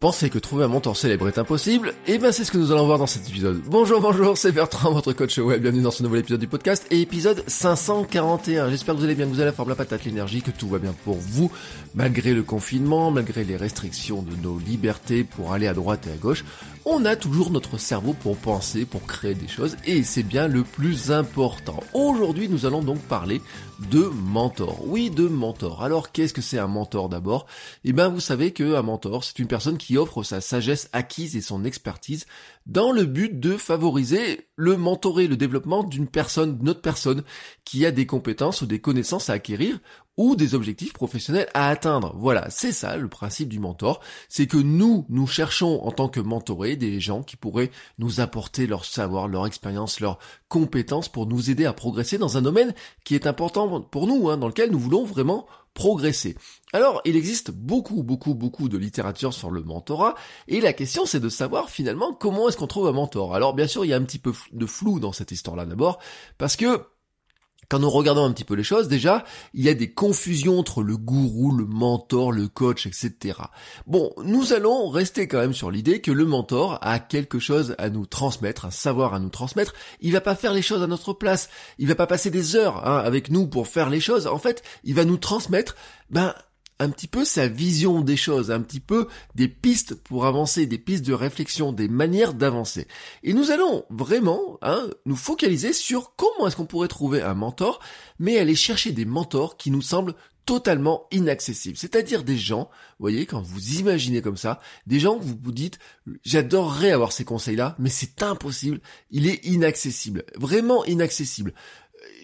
Pensez que trouver un mentor célèbre est impossible Eh ben c'est ce que nous allons voir dans cet épisode. Bonjour, bonjour, c'est Bertrand, votre coach web. Bienvenue dans ce nouvel épisode du podcast et épisode 541. J'espère que vous allez bien, que vous la forme, la patate, l'énergie, que tout va bien pour vous, malgré le confinement, malgré les restrictions de nos libertés pour aller à droite et à gauche. On a toujours notre cerveau pour penser, pour créer des choses, et c'est bien le plus important. Aujourd'hui, nous allons donc parler de mentor. Oui, de mentor. Alors, qu'est-ce que c'est un mentor d'abord? Eh bien, vous savez qu'un mentor, c'est une personne qui offre sa sagesse acquise et son expertise dans le but de favoriser le mentorer, le développement d'une personne, d'une autre personne qui a des compétences ou des connaissances à acquérir ou des objectifs professionnels à atteindre. Voilà, c'est ça le principe du mentor, c'est que nous, nous cherchons en tant que mentorés des gens qui pourraient nous apporter leur savoir, leur expérience, leurs compétences pour nous aider à progresser dans un domaine qui est important pour nous, hein, dans lequel nous voulons vraiment progresser. Alors, il existe beaucoup, beaucoup, beaucoup de littérature sur le mentorat, et la question c'est de savoir finalement comment est-ce qu'on trouve un mentor. Alors, bien sûr, il y a un petit peu de flou dans cette histoire-là d'abord, parce que quand nous regardons un petit peu les choses, déjà, il y a des confusions entre le gourou, le mentor, le coach, etc. Bon, nous allons rester quand même sur l'idée que le mentor a quelque chose à nous transmettre, un savoir à nous transmettre. Il va pas faire les choses à notre place. Il va pas passer des heures hein, avec nous pour faire les choses. En fait, il va nous transmettre, ben, un petit peu sa vision des choses, un petit peu des pistes pour avancer, des pistes de réflexion, des manières d'avancer. Et nous allons vraiment hein, nous focaliser sur comment est-ce qu'on pourrait trouver un mentor, mais aller chercher des mentors qui nous semblent totalement inaccessibles. C'est-à-dire des gens, vous voyez, quand vous imaginez comme ça, des gens que vous vous dites, j'adorerais avoir ces conseils-là, mais c'est impossible, il est inaccessible, vraiment inaccessible.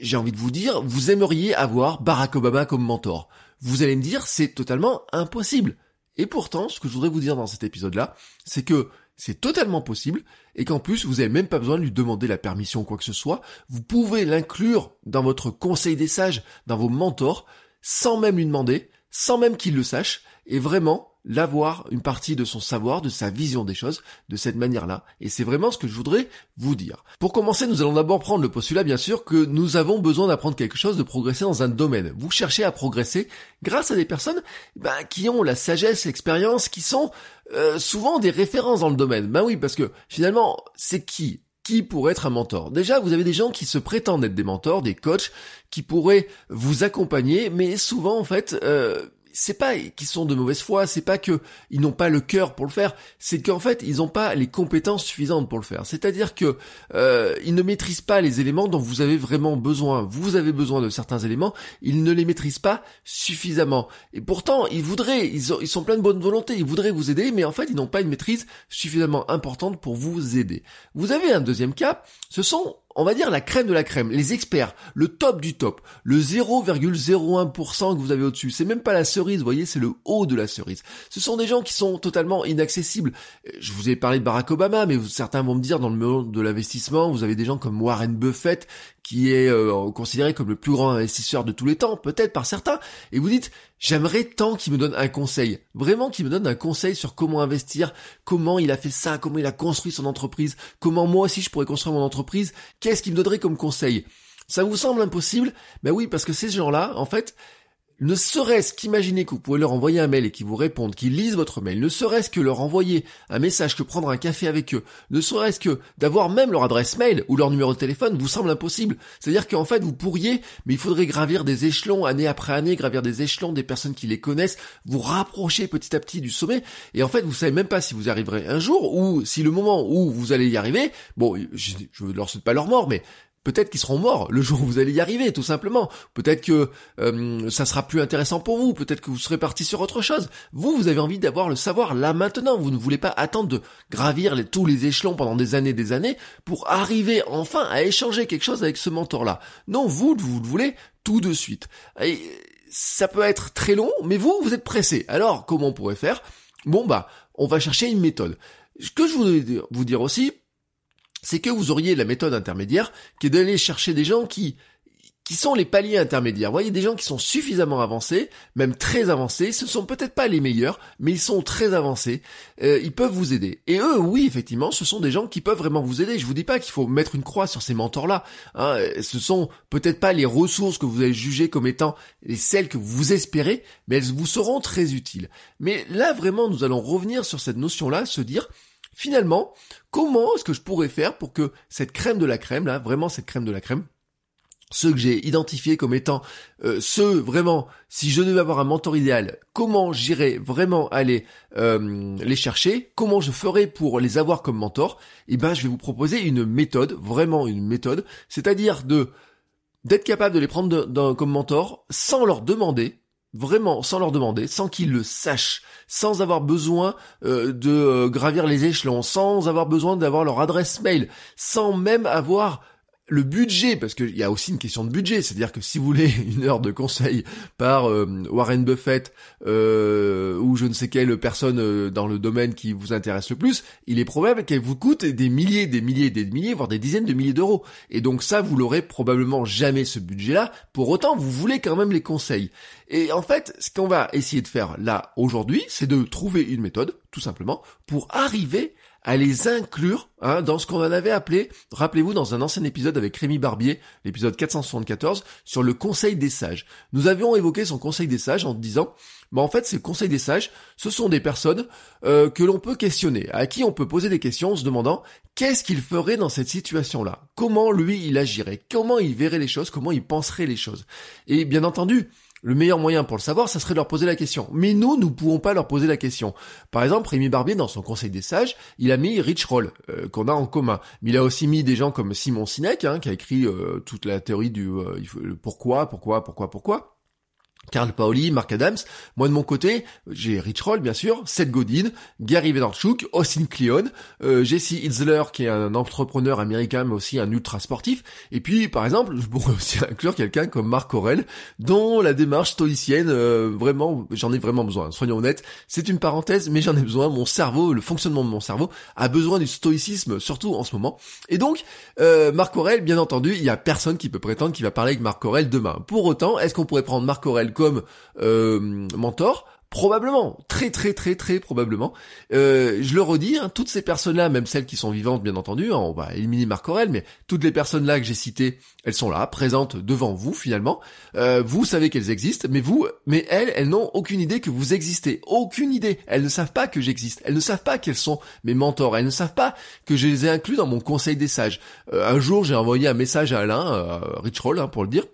J'ai envie de vous dire, vous aimeriez avoir Barack Obama comme mentor. Vous allez me dire, c'est totalement impossible. Et pourtant, ce que je voudrais vous dire dans cet épisode-là, c'est que c'est totalement possible et qu'en plus, vous n'avez même pas besoin de lui demander la permission ou quoi que ce soit. Vous pouvez l'inclure dans votre conseil des sages, dans vos mentors, sans même lui demander, sans même qu'il le sache. Et vraiment, l'avoir une partie de son savoir, de sa vision des choses, de cette manière-là. Et c'est vraiment ce que je voudrais vous dire. Pour commencer, nous allons d'abord prendre le postulat, bien sûr, que nous avons besoin d'apprendre quelque chose, de progresser dans un domaine. Vous cherchez à progresser grâce à des personnes ben, qui ont la sagesse, l'expérience, qui sont euh, souvent des références dans le domaine. Ben oui, parce que finalement, c'est qui? Qui pourrait être un mentor? Déjà, vous avez des gens qui se prétendent être des mentors, des coachs, qui pourraient vous accompagner, mais souvent, en fait, euh, c'est pas qu'ils sont de mauvaise foi, c'est pas que ils n'ont pas le cœur pour le faire, c'est qu'en fait ils n'ont pas les compétences suffisantes pour le faire. C'est-à-dire que euh, ils ne maîtrisent pas les éléments dont vous avez vraiment besoin. Vous avez besoin de certains éléments, ils ne les maîtrisent pas suffisamment. Et pourtant ils voudraient, ils, ils sont pleins de bonne volonté, ils voudraient vous aider, mais en fait ils n'ont pas une maîtrise suffisamment importante pour vous aider. Vous avez un deuxième cas, ce sont on va dire la crème de la crème, les experts, le top du top, le 0,01% que vous avez au-dessus. C'est même pas la cerise, vous voyez, c'est le haut de la cerise. Ce sont des gens qui sont totalement inaccessibles. Je vous ai parlé de Barack Obama, mais certains vont me dire dans le monde de l'investissement, vous avez des gens comme Warren Buffett qui est euh, considéré comme le plus grand investisseur de tous les temps, peut-être par certains, et vous dites, j'aimerais tant qu'il me donne un conseil, vraiment qu'il me donne un conseil sur comment investir, comment il a fait ça, comment il a construit son entreprise, comment moi aussi je pourrais construire mon entreprise, qu'est-ce qu'il me donnerait comme conseil? Ça vous semble impossible? Ben oui, parce que ces gens-là, en fait, ne serait-ce qu'imaginer que vous pouvez leur envoyer un mail et qu'ils vous répondent, qu'ils lisent votre mail, ne serait-ce que leur envoyer un message, que prendre un café avec eux, ne serait-ce que d'avoir même leur adresse mail ou leur numéro de téléphone vous semble impossible. C'est-à-dire qu'en fait vous pourriez, mais il faudrait gravir des échelons année après année, gravir des échelons des personnes qui les connaissent, vous rapprocher petit à petit du sommet, et en fait vous savez même pas si vous arriverez un jour ou si le moment où vous allez y arriver, bon, je, je leur souhaite pas leur mort, mais Peut-être qu'ils seront morts le jour où vous allez y arriver, tout simplement. Peut-être que euh, ça sera plus intéressant pour vous. Peut-être que vous serez parti sur autre chose. Vous, vous avez envie d'avoir le savoir là maintenant. Vous ne voulez pas attendre de gravir tous les échelons pendant des années, des années pour arriver enfin à échanger quelque chose avec ce mentor-là. Non, vous, vous le voulez tout de suite. Ça peut être très long, mais vous, vous êtes pressé. Alors, comment on pourrait faire? Bon, bah, on va chercher une méthode. Ce que je voulais vous dire aussi, c'est que vous auriez la méthode intermédiaire qui est d'aller chercher des gens qui qui sont les paliers intermédiaires. Vous voyez, des gens qui sont suffisamment avancés, même très avancés, ce sont peut-être pas les meilleurs, mais ils sont très avancés, euh, ils peuvent vous aider. Et eux, oui, effectivement, ce sont des gens qui peuvent vraiment vous aider. Je vous dis pas qu'il faut mettre une croix sur ces mentors-là. Hein. Ce sont peut-être pas les ressources que vous allez juger comme étant les celles que vous espérez, mais elles vous seront très utiles. Mais là, vraiment, nous allons revenir sur cette notion-là, se dire, finalement, comment est-ce que je pourrais faire pour que cette crème de la crème, là, vraiment cette crème de la crème, ceux que j'ai identifiés comme étant euh, ceux vraiment, si je devais avoir un mentor idéal, comment j'irais vraiment aller euh, les chercher, comment je ferais pour les avoir comme mentor, eh ben je vais vous proposer une méthode, vraiment une méthode, c'est-à-dire de d'être capable de les prendre comme mentor sans leur demander, vraiment sans leur demander, sans qu'ils le sachent, sans avoir besoin euh, de gravir les échelons, sans avoir besoin d'avoir leur adresse mail, sans même avoir le budget, parce qu'il y a aussi une question de budget, c'est-à-dire que si vous voulez une heure de conseil par euh, Warren Buffett euh, ou je ne sais quelle personne euh, dans le domaine qui vous intéresse le plus, il est probable qu'elle vous coûte des milliers, des milliers, des milliers, voire des dizaines de milliers d'euros. Et donc ça, vous l'aurez probablement jamais ce budget-là. Pour autant, vous voulez quand même les conseils. Et en fait, ce qu'on va essayer de faire là aujourd'hui, c'est de trouver une méthode, tout simplement, pour arriver à les inclure hein, dans ce qu'on en avait appelé, rappelez-vous, dans un ancien épisode avec Rémi Barbier, l'épisode 474, sur le Conseil des sages. Nous avions évoqué son Conseil des sages en disant, bah en fait, ces Conseil des sages, ce sont des personnes euh, que l'on peut questionner, à qui on peut poser des questions en se demandant qu'est-ce qu'il ferait dans cette situation-là, comment lui il agirait, comment il verrait les choses, comment il penserait les choses? Et bien entendu, le meilleur moyen pour le savoir, ça serait de leur poser la question. Mais nous, nous pouvons pas leur poser la question. Par exemple, Rémi Barbier, dans son Conseil des sages, il a mis Rich Roll, euh, qu'on a en commun. Mais il a aussi mis des gens comme Simon Sinek, hein, qui a écrit euh, toute la théorie du euh, pourquoi, pourquoi, pourquoi, pourquoi. Carl Paoli, Mark Adams. Moi de mon côté, j'ai Rich Roll bien sûr, Seth Godin, Gary Vaynerchuk, Austin Kleon, euh, Jesse Itzler qui est un entrepreneur américain mais aussi un ultra sportif. Et puis par exemple, je pourrais aussi inclure quelqu'un comme Marc Aurel, dont la démarche stoïcienne, euh, vraiment, j'en ai vraiment besoin. Soyons honnêtes, c'est une parenthèse, mais j'en ai besoin. Mon cerveau, le fonctionnement de mon cerveau a besoin du stoïcisme, surtout en ce moment. Et donc, euh, Marc Aurel, bien entendu, il y a personne qui peut prétendre qu'il va parler avec Marc Aurel demain. Pour autant, est-ce qu'on pourrait prendre Marc Aurel comme euh, mentor Probablement, très très très très probablement. Euh, je le redis, hein, toutes ces personnes-là, même celles qui sont vivantes bien entendu, hein, on va éliminer Marc Aurel, mais toutes les personnes-là que j'ai citées, elles sont là, présentes devant vous finalement. Euh, vous savez qu'elles existent, mais vous, mais elles, elles n'ont aucune idée que vous existez, aucune idée. Elles ne savent pas que j'existe, elles ne savent pas qu'elles sont mes mentors, elles ne savent pas que je les ai inclus dans mon conseil des sages. un jour, j'ai envoyé un message à Alain, Rich Roll, hein, pour le dire,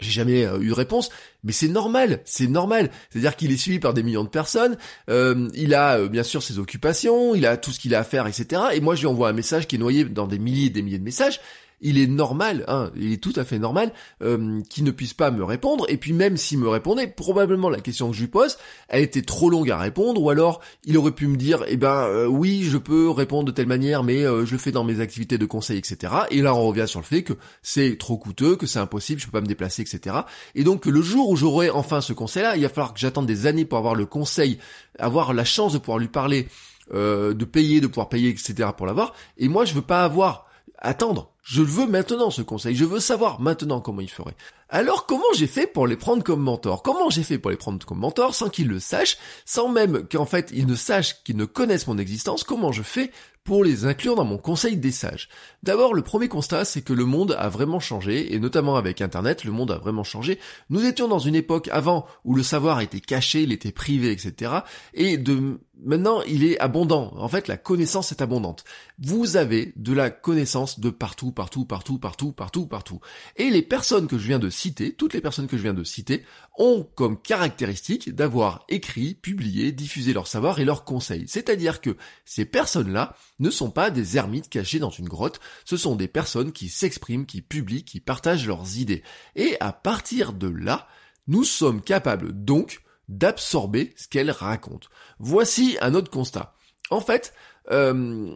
j'ai jamais euh, eu de réponse, mais c'est normal, c'est normal. C'est-à-dire qu'il est suivi par des millions de personnes, euh, il a euh, bien sûr ses occupations, il a tout ce qu'il a à faire, etc. Et moi je lui envoie un message qui est noyé dans des milliers et des milliers de messages, il est normal, hein, il est tout à fait normal euh, qu'il ne puisse pas me répondre. Et puis même s'il me répondait, probablement la question que je lui pose, elle était trop longue à répondre, ou alors il aurait pu me dire, eh ben euh, oui, je peux répondre de telle manière, mais euh, je le fais dans mes activités de conseil, etc. Et là on revient sur le fait que c'est trop coûteux, que c'est impossible, je peux pas me déplacer, etc. Et donc le jour où j'aurai enfin ce conseil-là, il va falloir que j'attende des années pour avoir le conseil, avoir la chance de pouvoir lui parler, de payer, de pouvoir payer, etc. pour l'avoir. Et moi je veux pas avoir attendre. Je veux maintenant ce conseil, je veux savoir maintenant comment il ferait. Alors comment j'ai fait pour les prendre comme mentors? Comment j'ai fait pour les prendre comme mentors sans qu'ils le sachent, sans même qu'en fait ils ne sachent, qu'ils ne connaissent mon existence Comment je fais pour les inclure dans mon conseil des sages? D'abord, le premier constat, c'est que le monde a vraiment changé, et notamment avec Internet, le monde a vraiment changé. Nous étions dans une époque avant où le savoir était caché, il était privé, etc. Et de maintenant, il est abondant. En fait, la connaissance est abondante. Vous avez de la connaissance de partout, partout, partout, partout, partout, partout. Et les personnes que je viens de citer, toutes les personnes que je viens de citer, ont comme caractéristique d'avoir écrit, publié, diffusé leur savoir et leurs conseils. C'est-à-dire que ces personnes-là ne sont pas des ermites cachés dans une grotte, ce sont des personnes qui s'expriment, qui publient, qui partagent leurs idées. Et à partir de là, nous sommes capables donc d'absorber ce qu'elles racontent. Voici un autre constat. En fait, euh,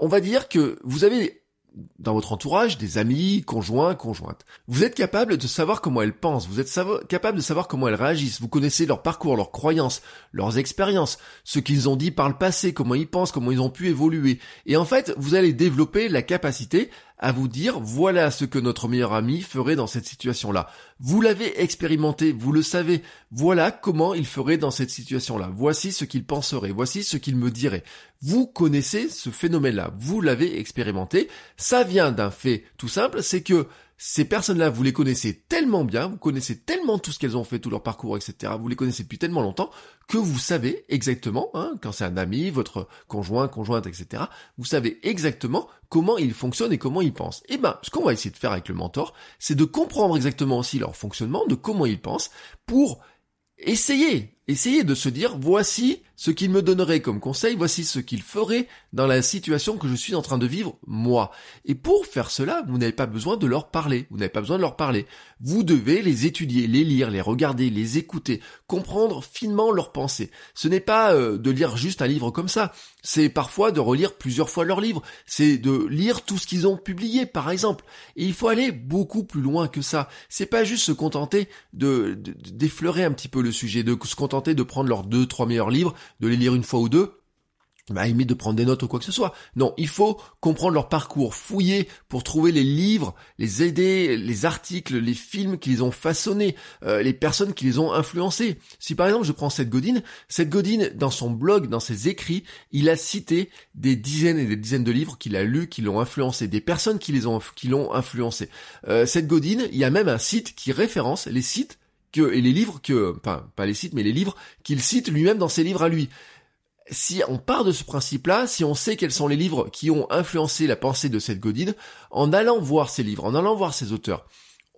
on va dire que vous avez dans votre entourage, des amis, conjoints, conjointes. Vous êtes capable de savoir comment elles pensent, vous êtes capable de savoir comment elles réagissent, vous connaissez leur parcours, leurs croyances, leurs expériences, ce qu'ils ont dit par le passé, comment ils pensent, comment ils ont pu évoluer. Et en fait, vous allez développer la capacité à vous dire voilà ce que notre meilleur ami ferait dans cette situation-là. Vous l'avez expérimenté, vous le savez. Voilà comment il ferait dans cette situation-là. Voici ce qu'il penserait, voici ce qu'il me dirait. Vous connaissez ce phénomène-là, vous l'avez expérimenté. Ça vient d'un fait tout simple, c'est que ces personnes-là, vous les connaissez tellement bien, vous connaissez tellement tout ce qu'elles ont fait, tout leur parcours, etc. Vous les connaissez depuis tellement longtemps que vous savez exactement, hein, quand c'est un ami, votre conjoint, conjointe, etc. Vous savez exactement comment ils fonctionnent et comment ils pensent. Et eh ben, ce qu'on va essayer de faire avec le mentor, c'est de comprendre exactement aussi leur fonctionnement, de comment ils pensent, pour essayer, essayer de se dire, voici ce qu'il me donnerait comme conseil, voici ce qu'il ferait dans la situation que je suis en train de vivre moi. Et pour faire cela, vous n'avez pas besoin de leur parler, vous n'avez pas besoin de leur parler. Vous devez les étudier, les lire, les regarder, les écouter, comprendre finement leurs pensées. Ce n'est pas euh, de lire juste un livre comme ça, c'est parfois de relire plusieurs fois leurs livres, c'est de lire tout ce qu'ils ont publié par exemple. Et il faut aller beaucoup plus loin que ça. C'est pas juste se contenter de d'effleurer un petit peu le sujet, de se contenter de prendre leurs deux, trois meilleurs livres de les lire une fois ou deux, bah, de prendre des notes ou quoi que ce soit. Non, il faut comprendre leur parcours, fouiller pour trouver les livres, les aider, les articles, les films qu'ils ont façonnés, euh, les personnes qui les ont influencés. Si par exemple je prends Seth Godin, Seth Godin dans son blog, dans ses écrits, il a cité des dizaines et des dizaines de livres qu'il a lus, qui l'ont influencé, des personnes qui les ont qui l'ont influencé. Euh, Seth il y a même un site qui référence les sites et les livres que, enfin, pas les sites, mais les livres qu'il cite lui-même dans ses livres à lui. Si on part de ce principe-là, si on sait quels sont les livres qui ont influencé la pensée de cette Godine, en allant voir ces livres, en allant voir ces auteurs,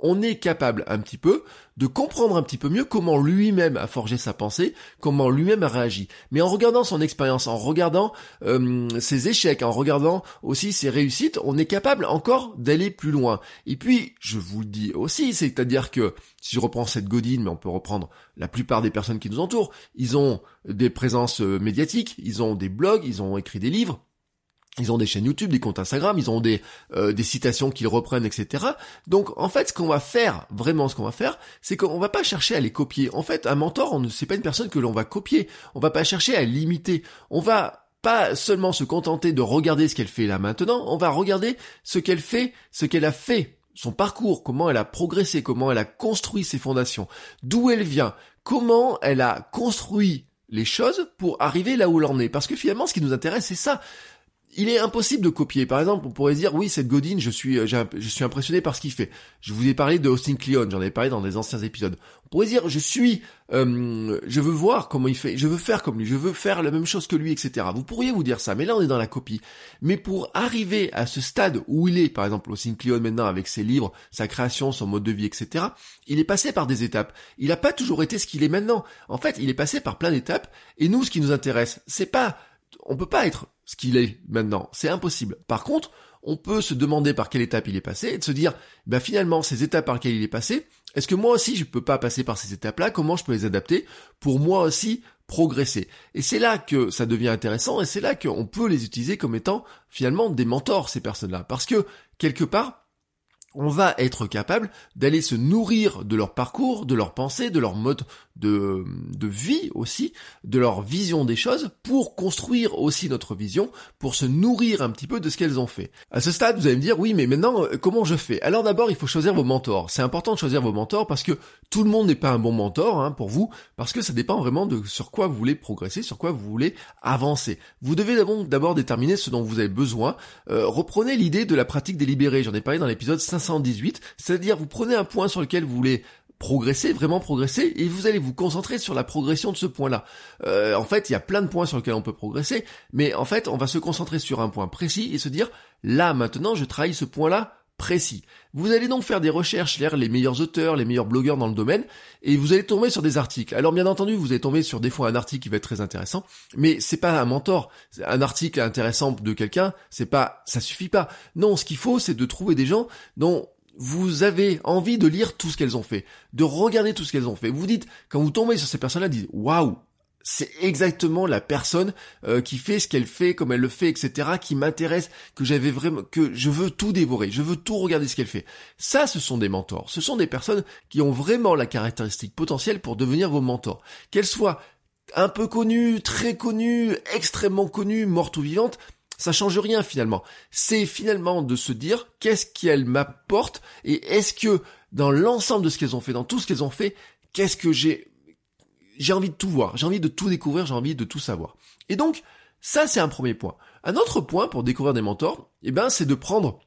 on est capable un petit peu de comprendre un petit peu mieux comment lui-même a forgé sa pensée, comment lui-même a réagi. Mais en regardant son expérience, en regardant euh, ses échecs, en regardant aussi ses réussites, on est capable encore d'aller plus loin. Et puis, je vous le dis aussi, c'est-à-dire que si je reprends cette godine, mais on peut reprendre la plupart des personnes qui nous entourent, ils ont des présences euh, médiatiques, ils ont des blogs, ils ont écrit des livres, ils ont des chaînes YouTube, des comptes Instagram, ils ont des, euh, des citations qu'ils reprennent, etc. Donc en fait, ce qu'on va faire, vraiment ce qu'on va faire, c'est qu'on va pas chercher à les copier. En fait, un mentor, on ne c'est pas une personne que l'on va copier. On va pas chercher à l'imiter. On va pas seulement se contenter de regarder ce qu'elle fait là maintenant, on va regarder ce qu'elle fait, ce qu'elle a fait, son parcours, comment elle a progressé, comment elle a construit ses fondations, d'où elle vient, comment elle a construit les choses pour arriver là où en est. Parce que finalement, ce qui nous intéresse, c'est ça il est impossible de copier. Par exemple, on pourrait dire, oui, cette Godin, je suis, je suis impressionné par ce qu'il fait. Je vous ai parlé de Austin Kleon, j'en ai parlé dans des anciens épisodes. On pourrait dire, je suis, euh, je veux voir comment il fait, je veux faire comme lui, je veux faire la même chose que lui, etc. Vous pourriez vous dire ça, mais là on est dans la copie. Mais pour arriver à ce stade où il est, par exemple, Austin Kleon maintenant avec ses livres, sa création, son mode de vie, etc. Il est passé par des étapes. Il n'a pas toujours été ce qu'il est maintenant. En fait, il est passé par plein d'étapes. Et nous, ce qui nous intéresse, c'est pas on peut pas être ce qu'il est maintenant. C'est impossible. Par contre, on peut se demander par quelle étape il est passé et de se dire, ben finalement, ces étapes par lesquelles il est passé, est-ce que moi aussi je peux pas passer par ces étapes-là? Comment je peux les adapter pour moi aussi progresser? Et c'est là que ça devient intéressant et c'est là qu'on peut les utiliser comme étant finalement des mentors, ces personnes-là. Parce que, quelque part, on va être capable d'aller se nourrir de leur parcours, de leur pensée, de leur mode de, vie aussi, de leur vision des choses, pour construire aussi notre vision, pour se nourrir un petit peu de ce qu'elles ont fait. À ce stade, vous allez me dire, oui, mais maintenant, euh, comment je fais? Alors d'abord, il faut choisir vos mentors. C'est important de choisir vos mentors parce que tout le monde n'est pas un bon mentor hein, pour vous, parce que ça dépend vraiment de sur quoi vous voulez progresser, sur quoi vous voulez avancer. Vous devez d'abord déterminer ce dont vous avez besoin. Euh, reprenez l'idée de la pratique délibérée, j'en ai parlé dans l'épisode 518, c'est-à-dire vous prenez un point sur lequel vous voulez progresser, vraiment progresser, et vous allez vous concentrer sur la progression de ce point-là. Euh, en fait, il y a plein de points sur lesquels on peut progresser, mais en fait, on va se concentrer sur un point précis et se dire, là maintenant, je travaille ce point-là précis. Vous allez donc faire des recherches, lire les meilleurs auteurs, les meilleurs blogueurs dans le domaine, et vous allez tomber sur des articles. Alors bien entendu, vous allez tomber sur des fois un article qui va être très intéressant, mais c'est pas un mentor. Un article intéressant de quelqu'un, c'est pas, ça suffit pas. Non, ce qu'il faut, c'est de trouver des gens dont vous avez envie de lire tout ce qu'elles ont fait, de regarder tout ce qu'elles ont fait. Vous dites, quand vous tombez sur ces personnes-là, dites, waouh, c'est exactement la personne euh, qui fait ce qu'elle fait, comme elle le fait, etc., qui m'intéresse, que j'avais vraiment, que je veux tout dévorer, je veux tout regarder ce qu'elle fait. Ça, ce sont des mentors. Ce sont des personnes qui ont vraiment la caractéristique potentielle pour devenir vos mentors. Qu'elles soient un peu connues, très connues, extrêmement connues, mortes ou vivantes, ça change rien finalement. C'est finalement de se dire qu'est-ce qu'elles m'apportent et est-ce que dans l'ensemble de ce qu'elles ont fait, dans tout ce qu'elles ont fait, qu'est-ce que j'ai j'ai envie de tout voir, j'ai envie de tout découvrir, j'ai envie de tout savoir. Et donc, ça c'est un premier point. Un autre point pour découvrir des mentors, eh ben, c'est de prendre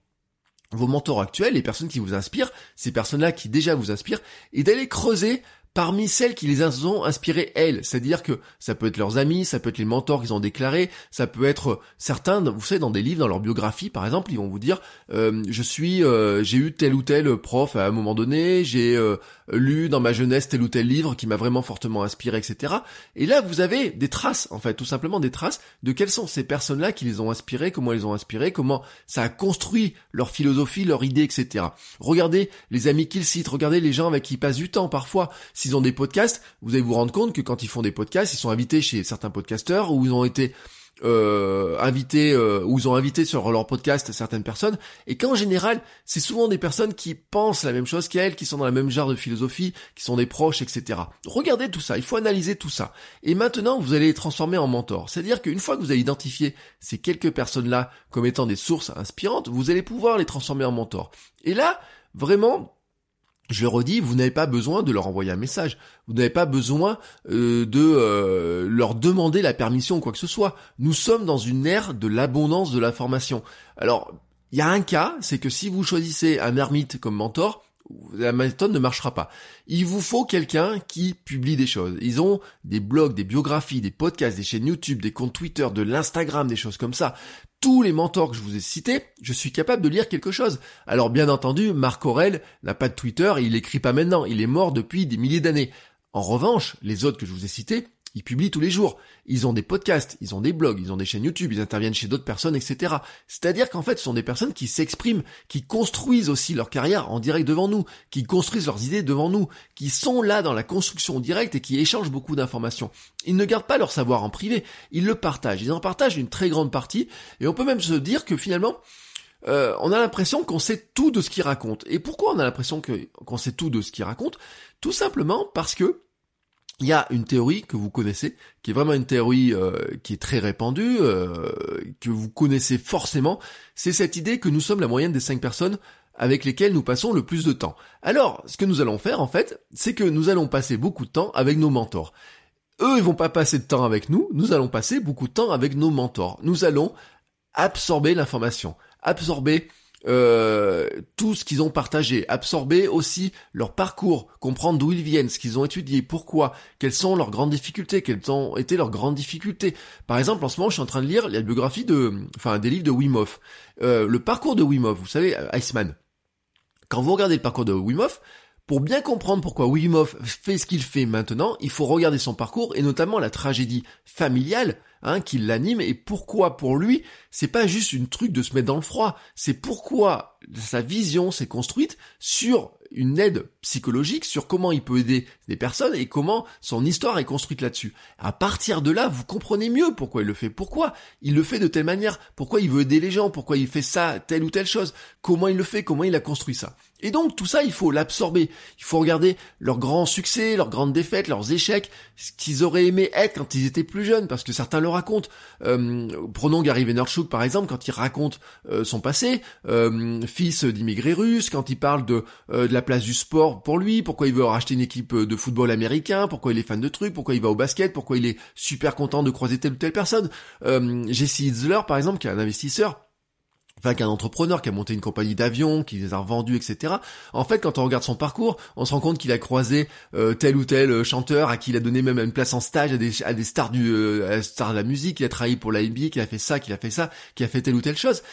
vos mentors actuels, les personnes qui vous inspirent, ces personnes-là qui déjà vous inspirent, et d'aller creuser parmi celles qui les ont inspirées elles. C'est-à-dire que ça peut être leurs amis, ça peut être les mentors qu'ils ont déclarés, ça peut être certains, vous savez, dans des livres, dans leur biographie, par exemple, ils vont vous dire, euh, je suis, euh, j'ai eu tel ou tel prof à un moment donné, j'ai euh, lu dans ma jeunesse tel ou tel livre qui m'a vraiment fortement inspiré, etc. Et là, vous avez des traces, en fait, tout simplement des traces de quelles sont ces personnes-là qui les ont inspirées, comment elles ont inspiré, comment ça a construit leur philosophie, leur idée, etc. Regardez les amis qu'ils citent, regardez les gens avec qui ils passent du temps parfois. S'ils ont des podcasts, vous allez vous rendre compte que quand ils font des podcasts, ils sont invités chez certains podcasteurs ou ils ont été euh, invités euh, ou ont invité sur leur podcast certaines personnes et qu'en général c'est souvent des personnes qui pensent la même chose qu'elles, qui sont dans la même genre de philosophie, qui sont des proches, etc. Regardez tout ça, il faut analyser tout ça. Et maintenant vous allez les transformer en mentors. C'est-à-dire qu'une fois que vous avez identifié ces quelques personnes-là comme étant des sources inspirantes, vous allez pouvoir les transformer en mentors. Et là, vraiment, je le redis, vous n'avez pas besoin de leur envoyer un message. Vous n'avez pas besoin euh, de euh, leur demander la permission ou quoi que ce soit. Nous sommes dans une ère de l'abondance de l'information. Alors, il y a un cas, c'est que si vous choisissez un ermite comme mentor, la méthode ne marchera pas. Il vous faut quelqu'un qui publie des choses. Ils ont des blogs, des biographies, des podcasts, des chaînes YouTube, des comptes Twitter, de l'Instagram, des choses comme ça. Tous les mentors que je vous ai cités, je suis capable de lire quelque chose. Alors bien entendu, Marc Aurel n'a pas de Twitter il écrit pas maintenant. Il est mort depuis des milliers d'années. En revanche, les autres que je vous ai cités, ils publient tous les jours. Ils ont des podcasts, ils ont des blogs, ils ont des chaînes YouTube, ils interviennent chez d'autres personnes, etc. C'est-à-dire qu'en fait, ce sont des personnes qui s'expriment, qui construisent aussi leur carrière en direct devant nous, qui construisent leurs idées devant nous, qui sont là dans la construction directe et qui échangent beaucoup d'informations. Ils ne gardent pas leur savoir en privé, ils le partagent. Ils en partagent une très grande partie et on peut même se dire que finalement, euh, on a l'impression qu'on sait tout de ce qu'ils racontent. Et pourquoi on a l'impression qu'on sait tout de ce qu'ils racontent? Tout simplement parce que il y a une théorie que vous connaissez, qui est vraiment une théorie euh, qui est très répandue, euh, que vous connaissez forcément, c'est cette idée que nous sommes la moyenne des cinq personnes avec lesquelles nous passons le plus de temps. Alors, ce que nous allons faire en fait, c'est que nous allons passer beaucoup de temps avec nos mentors. Eux, ils vont pas passer de temps avec nous, nous allons passer beaucoup de temps avec nos mentors. Nous allons absorber l'information, absorber euh, tout ce qu'ils ont partagé, absorber aussi leur parcours, comprendre d'où ils viennent, ce qu'ils ont étudié, pourquoi, quelles sont leurs grandes difficultés, quelles ont été leurs grandes difficultés. Par exemple, en ce moment, je suis en train de lire la biographie de, enfin, des livres de Wim. Euh, le parcours de Wim vous savez, euh, Iceman. Quand vous regardez le parcours de Wim pour bien comprendre pourquoi Wim Hof fait ce qu'il fait maintenant, il faut regarder son parcours et notamment la tragédie familiale hein, qui l'anime et pourquoi pour lui c'est pas juste une truc de se mettre dans le froid, c'est pourquoi sa vision s'est construite sur une aide psychologique sur comment il peut aider des personnes et comment son histoire est construite là-dessus. À partir de là, vous comprenez mieux pourquoi il le fait, pourquoi il le fait de telle manière, pourquoi il veut aider les gens, pourquoi il fait ça, telle ou telle chose, comment il le fait, comment il a construit ça? Et donc tout ça, il faut l'absorber. Il faut regarder leurs grands succès, leurs grandes défaites, leurs échecs, ce qu'ils auraient aimé être quand ils étaient plus jeunes, parce que certains le racontent. Euh, prenons Gary Vaynerchuk par exemple, quand il raconte euh, son passé, euh, fils d'immigrés russes, quand il parle de, de la place du sport pour lui, pourquoi il veut racheter une équipe de football américain, pourquoi il est fan de trucs, pourquoi il va au basket, pourquoi il est super content de croiser telle ou telle personne. Jesse Hitzler par exemple, qui est un investisseur, enfin qu'un entrepreneur qui a monté une compagnie d'avions, qui les a revendus, etc. En fait, quand on regarde son parcours, on se rend compte qu'il a croisé euh, tel ou tel euh, chanteur à qui il a donné même une place en stage à des, à des stars du euh, stars de la musique, il a travaillé pour la NBA, qu'il a fait ça, qu'il a fait ça, qu'il a fait telle ou telle chose,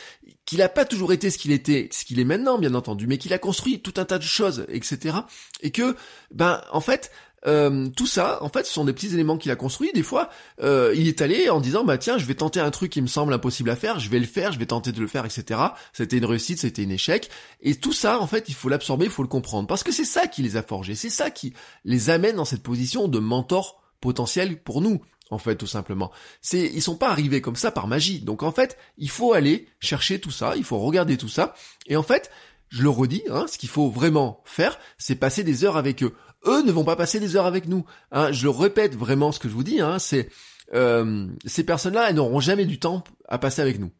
qu'il a pas toujours été ce qu'il était, ce qu'il est maintenant, bien entendu, mais qu'il a construit tout un tas de choses, etc. Et que, ben, en fait, euh, tout ça, en fait, ce sont des petits éléments qu'il a construits. Des fois, euh, il est allé en disant, bah tiens, je vais tenter un truc qui me semble impossible à faire, je vais le faire, je vais tenter de le faire, etc. C'était une réussite, c'était un échec. Et tout ça, en fait, il faut l'absorber, il faut le comprendre, parce que c'est ça qui les a forgés, c'est ça qui les amène dans cette position de mentor potentiel pour nous. en fait, tout simplement. C'est, ils sont pas arrivés comme ça par magie. Donc, en fait, il faut aller chercher tout ça, il faut regarder tout ça. Et en fait, je le redis, hein, ce qu'il faut vraiment faire, c'est passer des heures avec eux. Eux ne vont pas passer des heures avec nous. Hein. Je répète vraiment ce que je vous dis. Hein, c'est euh, ces personnes-là, elles n'auront jamais du temps à passer avec nous.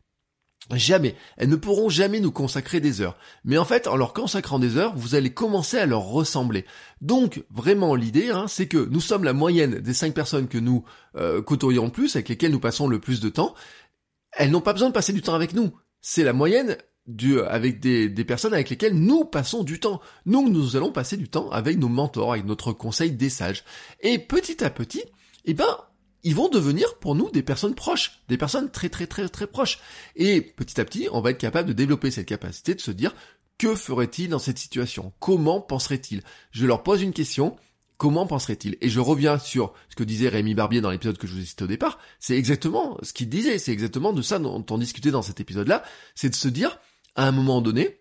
Jamais. Elles ne pourront jamais nous consacrer des heures. Mais en fait, en leur consacrant des heures, vous allez commencer à leur ressembler. Donc, vraiment, l'idée, hein, c'est que nous sommes la moyenne des cinq personnes que nous euh, côtoyons le plus, avec lesquelles nous passons le plus de temps. Elles n'ont pas besoin de passer du temps avec nous. C'est la moyenne du, avec des, des, personnes avec lesquelles nous passons du temps. Nous, nous allons passer du temps avec nos mentors, avec notre conseil des sages. Et petit à petit, eh ben, ils vont devenir pour nous des personnes proches, des personnes très très très très proches. Et petit à petit, on va être capable de développer cette capacité de se dire que ferait-il dans cette situation? Comment penserait-il? Je leur pose une question, comment penserait-il? Et je reviens sur ce que disait Rémi Barbier dans l'épisode que je vous ai cité au départ, c'est exactement ce qu'il disait, c'est exactement de ça dont on discutait dans cet épisode-là, c'est de se dire, à un moment donné,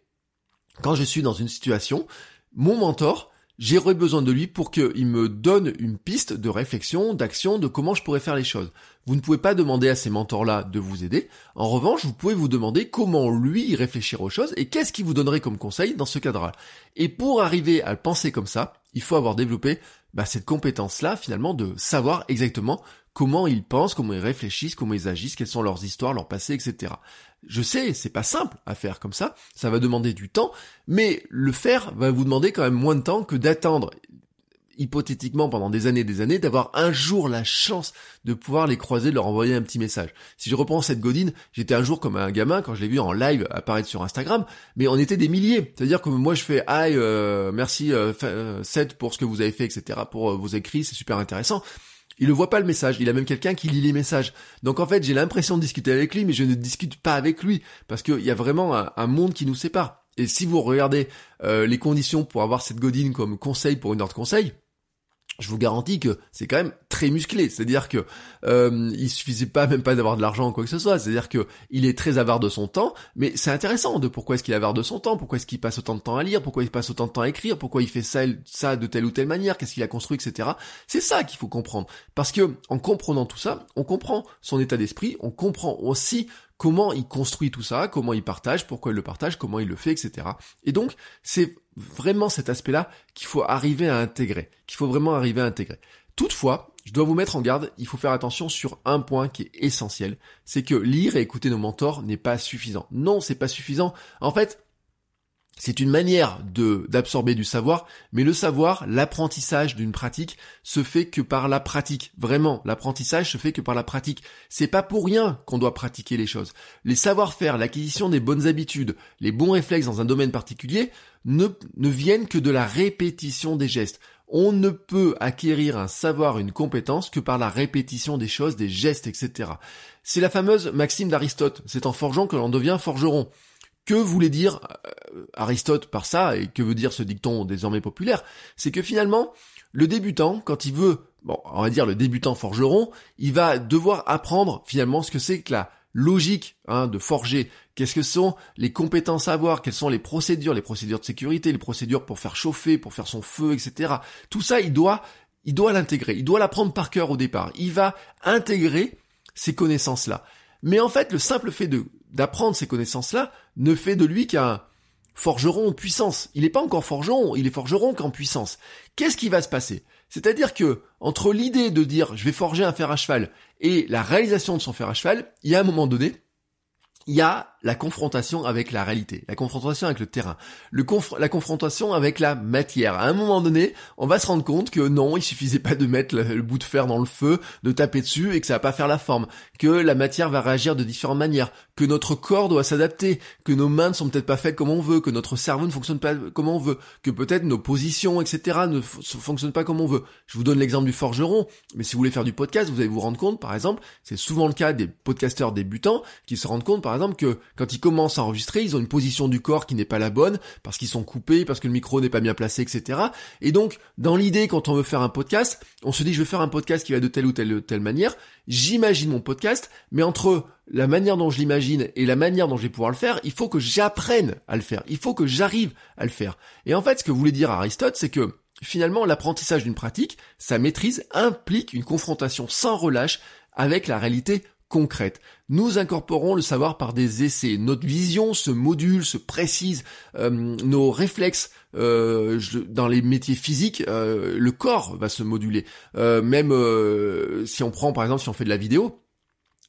quand je suis dans une situation, mon mentor, j'aurais besoin de lui pour qu'il me donne une piste de réflexion, d'action, de comment je pourrais faire les choses. Vous ne pouvez pas demander à ces mentors-là de vous aider. En revanche, vous pouvez vous demander comment lui réfléchir aux choses et qu'est-ce qu'il vous donnerait comme conseil dans ce cadre-là. Et pour arriver à penser comme ça, il faut avoir développé bah, cette compétence-là, finalement, de savoir exactement comment ils pensent, comment ils réfléchissent, comment ils agissent, quelles sont leurs histoires, leur passé, etc. Je sais, c'est pas simple à faire comme ça, ça va demander du temps, mais le faire va vous demander quand même moins de temps que d'attendre hypothétiquement pendant des années et des années, d'avoir un jour la chance de pouvoir les croiser, de leur envoyer un petit message. Si je reprends cette godine, j'étais un jour comme un gamin quand je l'ai vu en live apparaître sur Instagram, mais on était des milliers. C'est-à-dire que moi je fais « Aïe, euh, merci euh, euh, Seth pour ce que vous avez fait, etc. pour euh, vos écrits, c'est super intéressant ». Il ne voit pas le message, il a même quelqu'un qui lit les messages. Donc en fait, j'ai l'impression de discuter avec lui, mais je ne discute pas avec lui, parce qu'il y a vraiment un, monde qui nous sépare. Et si vous regardez euh, les conditions pour avoir cette godine comme conseil pour une heure de conseil, je vous garantis que c'est quand même très musclé. C'est-à-dire que euh, il suffisait pas même pas d'avoir de l'argent ou quoi que ce soit. C'est-à-dire que il est très avare de son temps, mais c'est intéressant de pourquoi est-ce qu'il est avare de son temps, pourquoi est-ce qu'il passe autant de temps à lire, pourquoi il passe autant de temps à écrire, pourquoi il fait ça, ça de telle ou telle manière, qu'est-ce qu'il a construit, etc. C'est ça qu'il faut comprendre. Parce que en comprenant tout ça, on comprend son état d'esprit, on comprend aussi comment il construit tout ça, comment il partage, pourquoi il le partage, comment il le fait, etc. Et donc, c'est vraiment cet aspect-là qu'il faut arriver à intégrer, qu'il faut vraiment arriver à intégrer. Toutefois, je dois vous mettre en garde, il faut faire attention sur un point qui est essentiel, c'est que lire et écouter nos mentors n'est pas suffisant. Non, c'est pas suffisant. En fait, c'est une manière de d'absorber du savoir, mais le savoir, l'apprentissage d'une pratique se fait que par la pratique. Vraiment, l'apprentissage se fait que par la pratique. C'est pas pour rien qu'on doit pratiquer les choses. Les savoir-faire, l'acquisition des bonnes habitudes, les bons réflexes dans un domaine particulier ne, ne viennent que de la répétition des gestes. On ne peut acquérir un savoir, une compétence que par la répétition des choses, des gestes, etc. C'est la fameuse maxime d'Aristote. C'est en forgeant que l'on devient forgeron. Que voulait dire euh, Aristote par ça, et que veut dire ce dicton désormais populaire C'est que finalement, le débutant, quand il veut, bon, on va dire le débutant forgeron, il va devoir apprendre finalement ce que c'est que la logique hein, de forger. Qu'est-ce que sont les compétences à avoir? Quelles sont les procédures, les procédures de sécurité, les procédures pour faire chauffer, pour faire son feu, etc. Tout ça, il doit, il doit l'intégrer. Il doit l'apprendre par cœur au départ. Il va intégrer ces connaissances-là. Mais en fait, le simple fait de d'apprendre ces connaissances-là ne fait de lui qu'un forgeron en puissance. Il n'est pas encore forgeron, il est forgeron qu'en puissance. Qu'est-ce qui va se passer? C'est-à-dire que entre l'idée de dire je vais forger un fer à cheval et la réalisation de son fer à cheval, il y a un moment donné, il y a la confrontation avec la réalité, la confrontation avec le terrain, la confrontation avec la matière. À un moment donné, on va se rendre compte que non, il suffisait pas de mettre le, bout de fer dans le feu, de taper dessus et que ça va pas faire la forme, que la matière va réagir de différentes manières, que notre corps doit s'adapter, que nos mains ne sont peut-être pas faites comme on veut, que notre cerveau ne fonctionne pas comme on veut, que peut-être nos positions, etc. ne fonctionnent pas comme on veut. Je vous donne l'exemple du forgeron, mais si vous voulez faire du podcast, vous allez vous rendre compte, par exemple, c'est souvent le cas des podcasteurs débutants qui se rendent compte, par exemple, que quand ils commencent à enregistrer, ils ont une position du corps qui n'est pas la bonne, parce qu'ils sont coupés, parce que le micro n'est pas bien placé, etc. Et donc, dans l'idée, quand on veut faire un podcast, on se dit, je vais faire un podcast qui va de telle ou telle, telle manière, j'imagine mon podcast, mais entre la manière dont je l'imagine et la manière dont je vais pouvoir le faire, il faut que j'apprenne à le faire, il faut que j'arrive à le faire. Et en fait, ce que voulait dire Aristote, c'est que finalement, l'apprentissage d'une pratique, sa maîtrise implique une confrontation sans relâche avec la réalité concrète. Nous incorporons le savoir par des essais. Notre vision se module, se précise. Euh, nos réflexes euh, dans les métiers physiques, euh, le corps va se moduler. même si on prend par exemple, si on fait de la vidéo,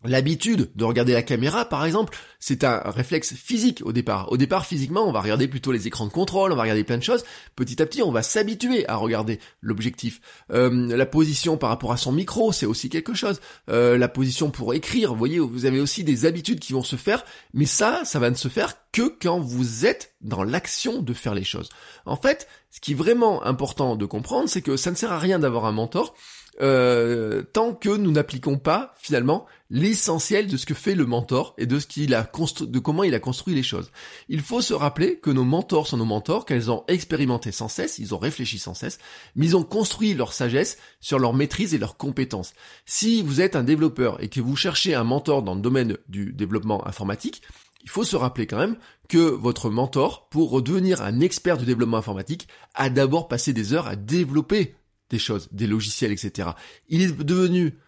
L'habitude de regarder la caméra, par exemple, c'est un réflexe physique au départ. Au départ, physiquement, on va regarder plutôt les écrans de contrôle, on va regarder plein de choses. Petit à petit, on va s'habituer à regarder l'objectif. Euh, la position par rapport à son micro, c'est aussi quelque chose. Euh, la position pour écrire, vous voyez, vous avez aussi des habitudes qui vont se faire, mais ça, ça va ne se faire que quand vous êtes dans l'action de faire les choses. En fait, ce qui est vraiment important de comprendre, c'est que ça ne sert à rien d'avoir un mentor euh, tant que nous n'appliquons pas finalement l'essentiel de ce que fait le mentor et de ce qu'il a construit, de comment il a construit les choses. Il faut se rappeler que nos mentors sont nos mentors, qu'elles ont expérimenté sans cesse, ils ont réfléchi sans cesse, mais ils ont construit leur sagesse sur leur maîtrise et leurs compétences. Si vous êtes un développeur et que vous cherchez un mentor dans le domaine du développement informatique, il faut se rappeler quand même que votre mentor, pour redevenir un expert du développement informatique, a d'abord passé des heures à développer des choses, des logiciels, etc. Il est devenu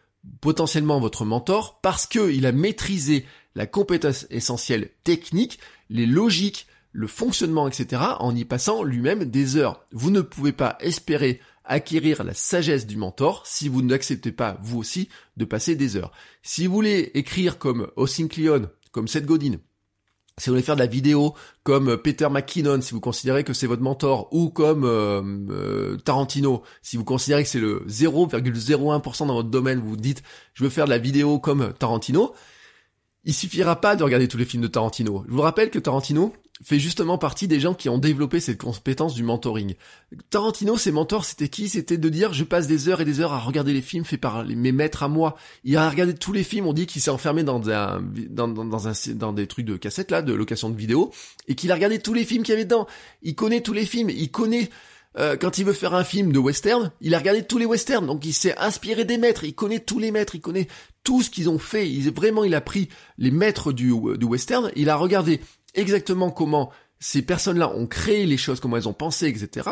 potentiellement votre mentor parce qu'il a maîtrisé la compétence essentielle technique, les logiques, le fonctionnement, etc. en y passant lui-même des heures. Vous ne pouvez pas espérer acquérir la sagesse du mentor si vous n'acceptez pas, vous aussi, de passer des heures. Si vous voulez écrire comme Austin comme Seth Godin, si vous voulez faire de la vidéo comme Peter McKinnon, si vous considérez que c'est votre mentor, ou comme euh, euh, Tarantino, si vous considérez que c'est le 0,01% dans votre domaine, vous dites je veux faire de la vidéo comme Tarantino, il suffira pas de regarder tous les films de Tarantino. Je vous rappelle que Tarantino, fait justement partie des gens qui ont développé cette compétence du mentoring. Tarantino, ses mentors, c'était qui? C'était de dire je passe des heures et des heures à regarder les films faits par mes maîtres à moi. Il a regardé tous les films, on dit qu'il s'est enfermé dans un dans, dans, un dans des trucs de cassette là, de location de vidéo, et qu'il a regardé tous les films qu'il y avait dedans. Il connaît tous les films, il connaît euh, quand il veut faire un film de western, il a regardé tous les westerns, donc il s'est inspiré des maîtres, il connaît tous les maîtres, il connaît tout ce qu'ils ont fait, il, vraiment il a pris les maîtres du, du western, il a regardé exactement comment ces personnes-là ont créé les choses, comment elles ont pensé, etc.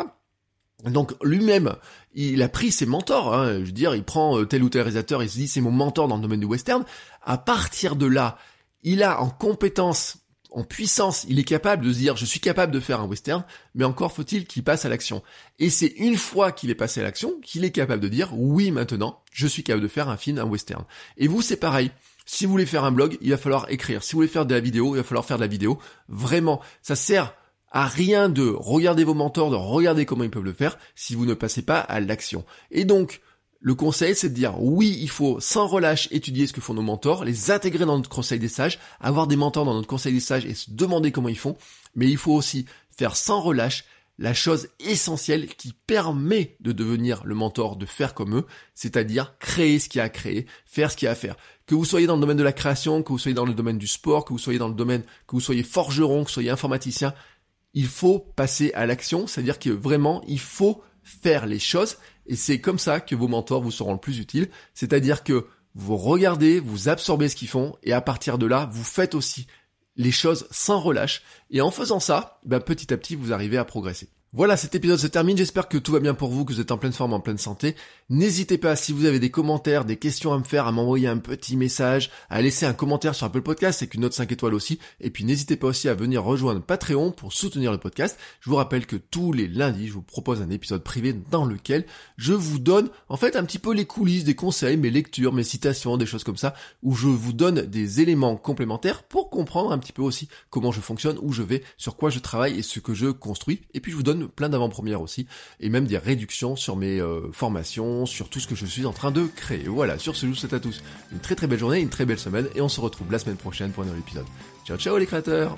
Donc lui-même, il a pris ses mentors, hein, je veux dire, il prend euh, tel ou tel réalisateur, il se dit c'est mon mentor dans le domaine du western. À partir de là, il a en compétence, en puissance, il est capable de se dire je suis capable de faire un western, mais encore faut-il qu'il passe à l'action. Et c'est une fois qu'il est passé à l'action qu'il est capable de dire oui maintenant, je suis capable de faire un film, un western. Et vous c'est pareil. Si vous voulez faire un blog, il va falloir écrire. Si vous voulez faire de la vidéo, il va falloir faire de la vidéo. Vraiment, ça sert à rien de regarder vos mentors, de regarder comment ils peuvent le faire si vous ne passez pas à l'action. Et donc, le conseil, c'est de dire oui, il faut sans relâche étudier ce que font nos mentors, les intégrer dans notre conseil des sages, avoir des mentors dans notre conseil des sages et se demander comment ils font. Mais il faut aussi faire sans relâche la chose essentielle qui permet de devenir le mentor, de faire comme eux, c'est-à-dire créer ce qu'il y a à créer, faire ce qu'il y a à faire. Que vous soyez dans le domaine de la création, que vous soyez dans le domaine du sport, que vous soyez dans le domaine, que vous soyez forgeron, que vous soyez informaticien, il faut passer à l'action, c'est-à-dire que vraiment, il faut faire les choses, et c'est comme ça que vos mentors vous seront le plus utiles, c'est-à-dire que vous regardez, vous absorbez ce qu'ils font, et à partir de là, vous faites aussi les choses sans relâche. Et en faisant ça, ben, petit à petit, vous arrivez à progresser. Voilà, cet épisode se termine. J'espère que tout va bien pour vous, que vous êtes en pleine forme, en pleine santé. N'hésitez pas, si vous avez des commentaires, des questions à me faire, à m'envoyer un petit message, à laisser un commentaire sur Apple Podcast et qu'une note 5 étoiles aussi. Et puis n'hésitez pas aussi à venir rejoindre Patreon pour soutenir le podcast. Je vous rappelle que tous les lundis, je vous propose un épisode privé dans lequel je vous donne en fait un petit peu les coulisses, des conseils, mes lectures, mes citations, des choses comme ça, où je vous donne des éléments complémentaires pour comprendre un petit peu aussi comment je fonctionne, où je vais, sur quoi je travaille et ce que je construis. Et puis je vous plein d'avant-premières aussi, et même des réductions sur mes euh, formations, sur tout ce que je suis en train de créer. Voilà, sur ce, je vous souhaite à tous une très très belle journée, une très belle semaine, et on se retrouve la semaine prochaine pour un nouvel épisode. Ciao ciao les créateurs